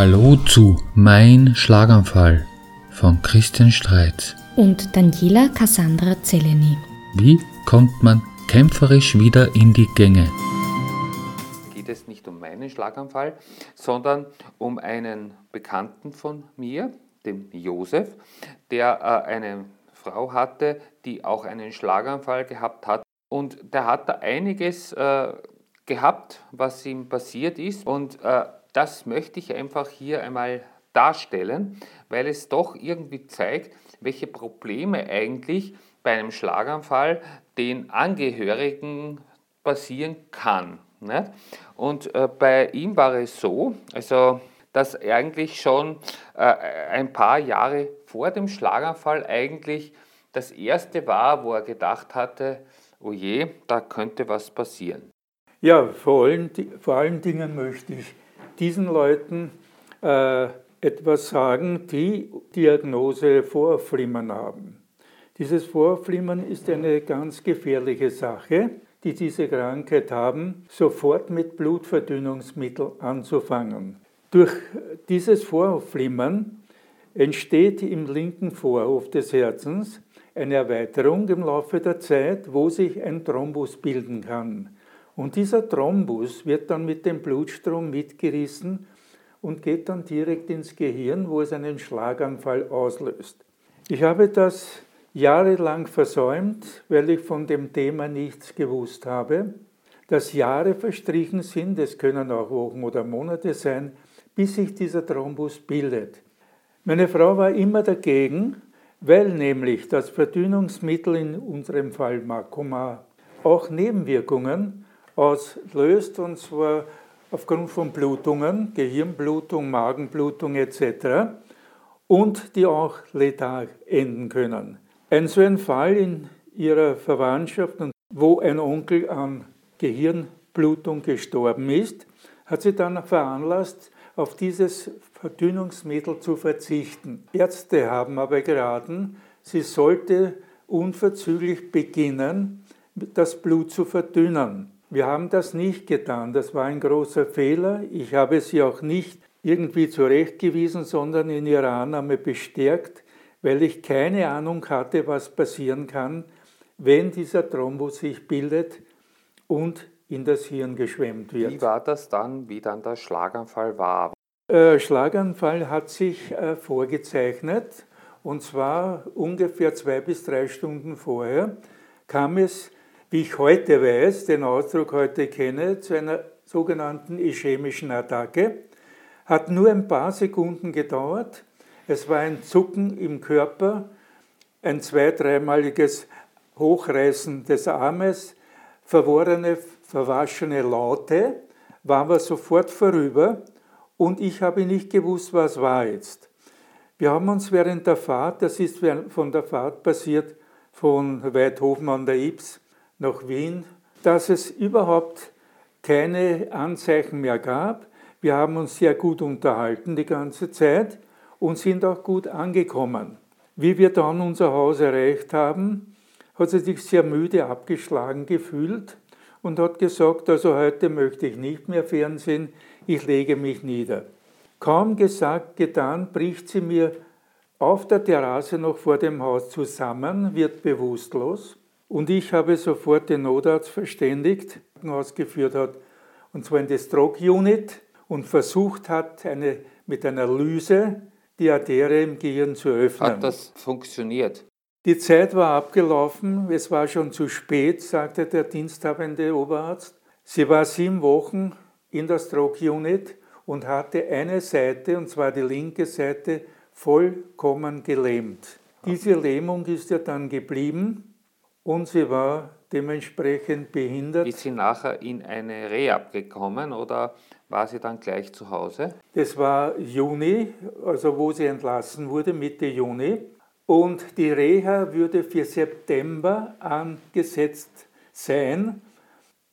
Hallo zu Mein Schlaganfall von Christian Streitz. und Daniela Cassandra Zeleny. Wie kommt man kämpferisch wieder in die Gänge? geht es nicht um meinen Schlaganfall, sondern um einen Bekannten von mir, dem Josef, der äh, eine Frau hatte, die auch einen Schlaganfall gehabt hat. Und der hat da einiges äh, gehabt, was ihm passiert ist. Und äh, das möchte ich einfach hier einmal darstellen, weil es doch irgendwie zeigt, welche Probleme eigentlich bei einem Schlaganfall den Angehörigen passieren kann. Nicht? Und äh, bei ihm war es so, also dass eigentlich schon äh, ein paar Jahre vor dem Schlaganfall eigentlich das erste war, wo er gedacht hatte, oh je, da könnte was passieren. Ja, vor allen, vor allen Dingen möchte ich diesen Leuten äh, etwas sagen, die Diagnose Vorflimmern haben. Dieses Vorflimmern ist eine ganz gefährliche Sache, die diese Krankheit haben, sofort mit Blutverdünnungsmittel anzufangen. Durch dieses Vorflimmern entsteht im linken Vorhof des Herzens eine Erweiterung im Laufe der Zeit, wo sich ein Thrombus bilden kann. Und dieser Thrombus wird dann mit dem Blutstrom mitgerissen und geht dann direkt ins Gehirn, wo es einen Schlaganfall auslöst. Ich habe das jahrelang versäumt, weil ich von dem Thema nichts gewusst habe. Dass Jahre verstrichen sind, es können auch Wochen oder Monate sein, bis sich dieser Thrombus bildet. Meine Frau war immer dagegen, weil nämlich das Verdünnungsmittel in unserem Fall Makoma auch Nebenwirkungen auslöst, und zwar aufgrund von Blutungen, Gehirnblutung, Magenblutung etc. und die auch letal enden können. Ein so ein Fall in ihrer Verwandtschaft, wo ein Onkel an Gehirnblutung gestorben ist, hat sie dann veranlasst, auf dieses Verdünnungsmittel zu verzichten. Ärzte haben aber geraten, sie sollte unverzüglich beginnen, das Blut zu verdünnen. Wir haben das nicht getan. Das war ein großer Fehler. Ich habe sie auch nicht irgendwie zurechtgewiesen, sondern in ihrer Annahme bestärkt, weil ich keine Ahnung hatte, was passieren kann, wenn dieser Thrombus sich bildet und in das Hirn geschwemmt wird. Wie war das dann, wie dann der Schlaganfall war? Äh, Schlaganfall hat sich äh, vorgezeichnet und zwar ungefähr zwei bis drei Stunden vorher kam es wie ich heute weiß, den Ausdruck heute kenne, zu einer sogenannten ischämischen Attacke. Hat nur ein paar Sekunden gedauert. Es war ein Zucken im Körper, ein zwei-, dreimaliges Hochreißen des Armes, verworrene, verwaschene Laute, war aber sofort vorüber und ich habe nicht gewusst, was war jetzt. Wir haben uns während der Fahrt, das ist von der Fahrt passiert, von Weidhofen an der Ips nach Wien, dass es überhaupt keine Anzeichen mehr gab. Wir haben uns sehr gut unterhalten die ganze Zeit und sind auch gut angekommen. Wie wir dann unser Haus erreicht haben, hat sie sich sehr müde abgeschlagen gefühlt und hat gesagt, also heute möchte ich nicht mehr Fernsehen, ich lege mich nieder. Kaum gesagt, getan, bricht sie mir auf der Terrasse noch vor dem Haus zusammen, wird bewusstlos und ich habe sofort den Notarzt verständigt, ausgeführt hat, und zwar in die Stroke Unit und versucht hat, eine, mit einer Lyse die Arterie im Gehirn zu öffnen. Hat das funktioniert? Die Zeit war abgelaufen, es war schon zu spät, sagte der diensthabende Oberarzt. Sie war sieben Wochen in der Stroke Unit und hatte eine Seite, und zwar die linke Seite, vollkommen gelähmt. Diese Lähmung ist ja dann geblieben und sie war dementsprechend behindert. Ist sie nachher in eine Rehab gekommen oder war sie dann gleich zu Hause? Das war Juni, also wo sie entlassen wurde, Mitte Juni. Und die Reha würde für September angesetzt sein.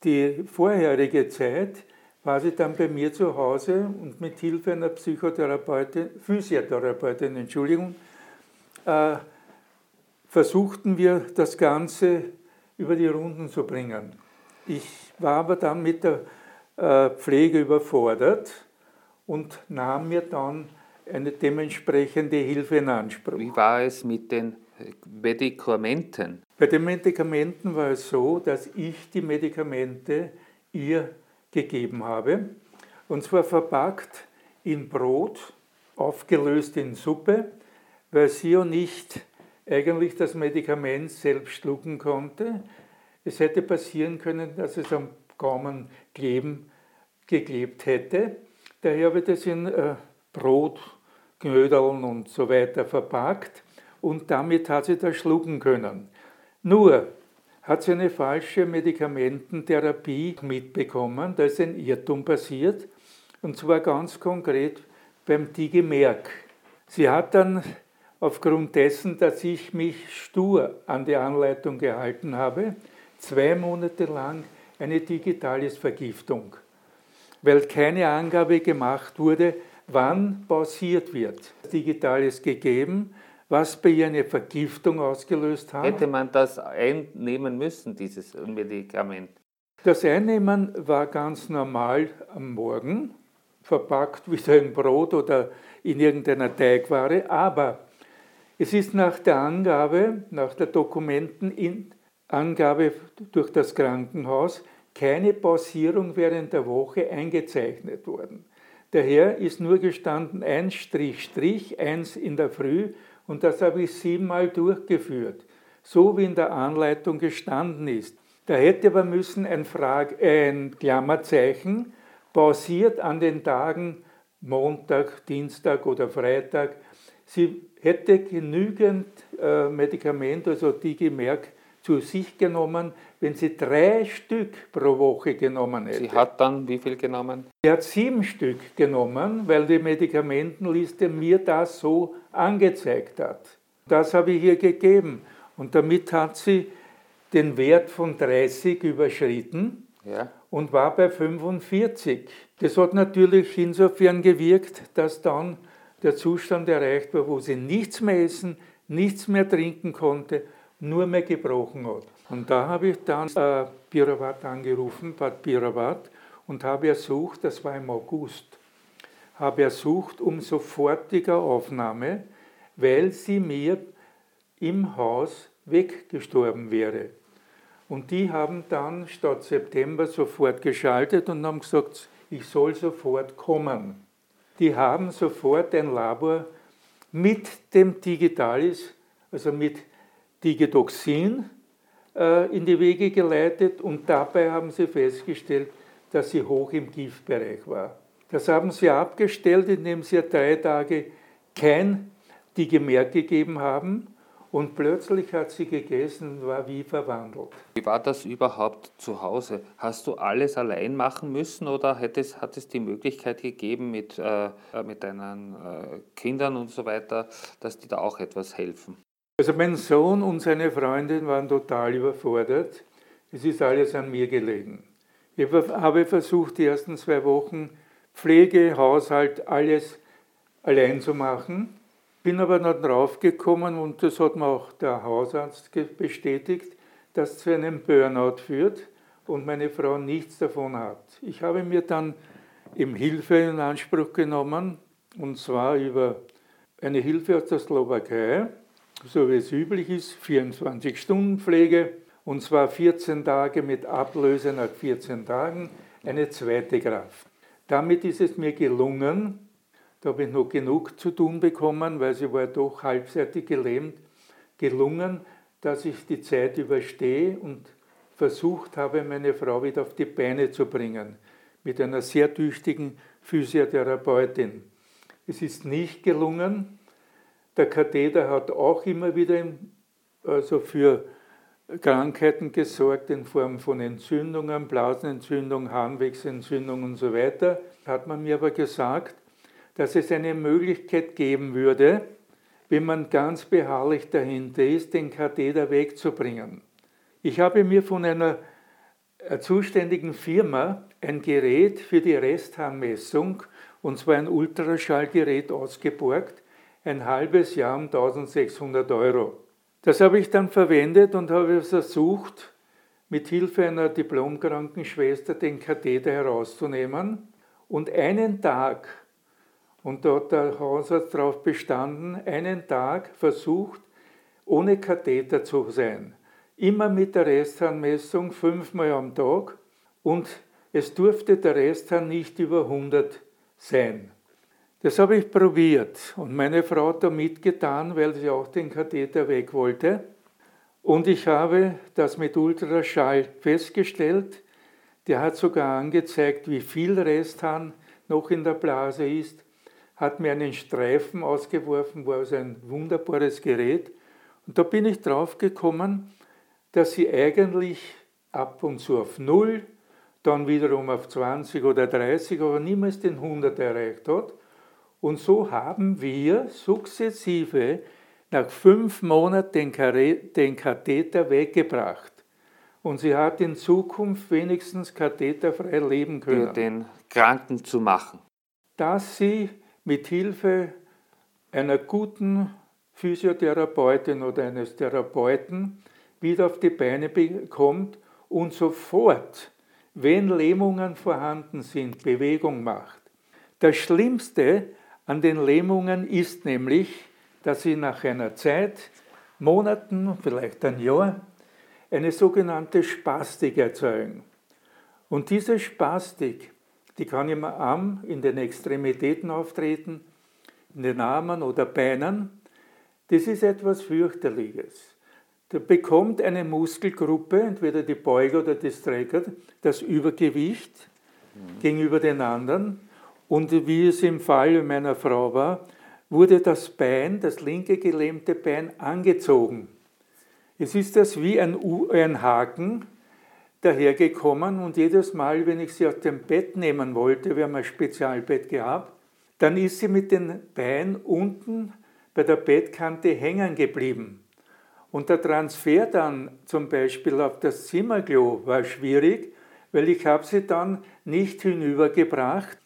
Die vorherige Zeit war sie dann bei mir zu Hause und mit Hilfe einer Psychotherapeutin, Physiotherapeutin, Entschuldigung, äh, versuchten wir das Ganze über die Runden zu bringen. Ich war aber dann mit der äh, Pflege überfordert und nahm mir dann eine dementsprechende Hilfe in Anspruch. Wie war es mit den Medikamenten? Bei den Medikamenten war es so, dass ich die Medikamente ihr gegeben habe. Und zwar verpackt in Brot, aufgelöst in Suppe, weil sie ja nicht eigentlich das Medikament selbst schlucken konnte. Es hätte passieren können, dass es am Gaumen kleben, geklebt hätte. Daher wird es in äh, Brot, Knödeln und so weiter verpackt und damit hat sie das schlucken können. Nur hat sie eine falsche Medikamententherapie mitbekommen, da ist ein Irrtum passiert und zwar ganz konkret beim Digemerk. Sie hat dann aufgrund dessen, dass ich mich stur an die Anleitung gehalten habe, zwei Monate lang eine Digitalis-Vergiftung, weil keine Angabe gemacht wurde, wann pausiert wird. Digitalis gegeben, was bei ihr eine Vergiftung ausgelöst hat. Hätte man das einnehmen müssen, dieses Medikament? Das Einnehmen war ganz normal am Morgen, verpackt wieder in Brot oder in irgendeiner Teigware, aber es ist nach der Angabe, nach der Dokumentenangabe durch das Krankenhaus keine Pausierung während der Woche eingezeichnet worden. Daher ist nur gestanden ein Strich, Strich, eins in der Früh und das habe ich siebenmal durchgeführt, so wie in der Anleitung gestanden ist. Da hätte aber müssen ein, Frage, ein Klammerzeichen pausiert an den Tagen Montag, Dienstag oder Freitag. Sie hätte genügend äh, Medikament, also Digimerk, zu sich genommen, wenn sie drei Stück pro Woche genommen hätte. Sie hat dann wie viel genommen? Sie hat sieben Stück genommen, weil die Medikamentenliste mir das so angezeigt hat. Das habe ich ihr gegeben. Und damit hat sie den Wert von 30 überschritten ja. und war bei 45. Das hat natürlich insofern gewirkt, dass dann der Zustand erreicht war, wo sie nichts mehr essen, nichts mehr trinken konnte, nur mehr gebrochen hat. Und da habe ich dann äh, Piravat angerufen, Bad Piravat, und habe ersucht, das war im August, habe ersucht um sofortige Aufnahme, weil sie mir im Haus weggestorben wäre. Und die haben dann statt September sofort geschaltet und haben gesagt, ich soll sofort kommen. Die haben sofort ein Labor mit dem Digitalis, also mit Digitoxin, äh, in die Wege geleitet und dabei haben sie festgestellt, dass sie hoch im Giftbereich war. Das haben sie abgestellt, indem sie drei Tage kein Digemerk gegeben haben und plötzlich hat sie gegessen und war wie verwandelt. Wie war das überhaupt zu Hause? Hast du alles allein machen müssen oder hat es, hat es die Möglichkeit gegeben mit, äh, mit deinen äh, Kindern und so weiter, dass die da auch etwas helfen? Also mein Sohn und seine Freundin waren total überfordert. Es ist alles an mir gelegen. Ich habe versucht, die ersten zwei Wochen Pflege, Haushalt, alles allein zu machen. Bin aber dann draufgekommen und das hat mir auch der Hausarzt bestätigt, dass es zu einem Burnout führt und meine Frau nichts davon hat. Ich habe mir dann im Hilfe in Anspruch genommen und zwar über eine Hilfe aus der Slowakei so wie es üblich ist, 24-Stunden-Pflege und zwar 14 Tage mit Ablöse nach 14 Tagen, eine zweite Kraft. Damit ist es mir gelungen, da habe ich noch genug zu tun bekommen, weil sie war doch halbseitig gelähmt, gelungen, dass ich die Zeit überstehe und versucht habe, meine Frau wieder auf die Beine zu bringen, mit einer sehr tüchtigen Physiotherapeutin. Es ist nicht gelungen, der Katheter hat auch immer wieder also für Krankheiten gesorgt in Form von Entzündungen, Blasenentzündung, Harnwegsentzündung und so weiter. Hat man mir aber gesagt, dass es eine Möglichkeit geben würde, wenn man ganz beharrlich dahinter ist, den Katheter wegzubringen. Ich habe mir von einer äh, zuständigen Firma ein Gerät für die Restharnmessung, und zwar ein Ultraschallgerät, ausgeborgt, ein halbes Jahr um 1600 Euro. Das habe ich dann verwendet und habe versucht, mit Hilfe einer Diplomkrankenschwester den Katheter herauszunehmen. Und einen Tag Und da hat der Hausarzt darauf bestanden, einen Tag versucht, ohne Katheter zu sein. Immer mit der Restharnmessung fünfmal am Tag und es durfte der Resthahn nicht über 100 sein. Das habe ich probiert und meine Frau hat da mitgetan, weil sie auch den Katheter weg wollte. Und ich habe das mit Ultraschall festgestellt. Der hat sogar angezeigt, wie viel Resthahn noch in der Blase ist, hat mir einen Streifen ausgeworfen, war also ein wunderbares Gerät. Und da bin ich drauf gekommen, dass sie eigentlich ab und zu auf Null, dann wiederum auf 20 oder 30, aber niemals den 100 erreicht hat. Und so haben wir sukzessive nach fünf Monaten den Katheter weggebracht. Und sie hat in Zukunft wenigstens katheterfrei leben können. Für den Kranken zu machen. Dass sie mit Hilfe einer guten Physiotherapeutin oder eines Therapeuten wieder auf die Beine bekommt und sofort, wenn Lähmungen vorhanden sind, Bewegung macht. Das Schlimmste an den Lähmungen ist nämlich, dass sie nach einer Zeit, Monaten, vielleicht ein Jahr, eine sogenannte Spastik erzeugen. Und diese Spastik, die kann im Arm, in den Extremitäten auftreten, in den Armen oder Beinen. Das ist etwas fürchterliches. Da bekommt eine Muskelgruppe, entweder die Beuger oder die Strecker, das Übergewicht mhm. gegenüber den anderen. Und wie es im Fall meiner Frau war, wurde das Bein, das linke gelähmte Bein, angezogen. Es ist das wie ein, U ein Haken dahergekommen und jedes Mal, wenn ich sie aus dem Bett nehmen wollte, wir haben ein Spezialbett gehabt, dann ist sie mit den Beinen unten bei der Bettkante hängen geblieben. Und der Transfer dann zum Beispiel auf das Zimmerklo war schwierig, weil ich habe sie dann nicht hinübergebracht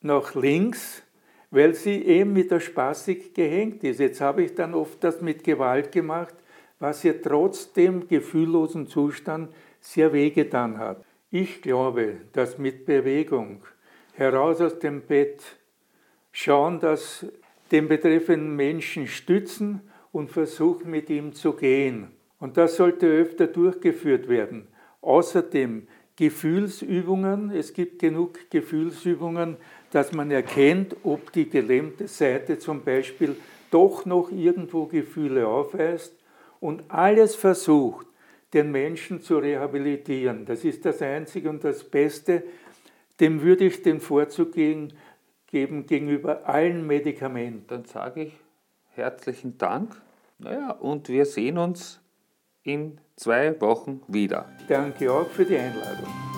nach links, weil sie eben mit der Spastik gehängt ist. Jetzt habe ich dann oft das mit Gewalt gemacht, was ihr trotz dem gefühllosen Zustand sehr wehgetan hat. Ich glaube, dass mit Bewegung heraus aus dem Bett schauen, dass den betreffenden Menschen stützen und versuchen mit ihm zu gehen. Und das sollte öfter durchgeführt werden. Außerdem Gefühlsübungen. Es gibt genug Gefühlsübungen, dass man erkennt, ob die gelähmte Seite zum Beispiel doch noch irgendwo Gefühle aufweist und alles versucht, den Menschen zu rehabilitieren. Das ist das Einzige und das Beste. Dem würde ich den Vorzug geben gegenüber allen Medikamenten. Dann sage ich herzlichen Dank. Naja, und wir sehen uns in zwei Wochen wieder. Danke auch für die Einladung.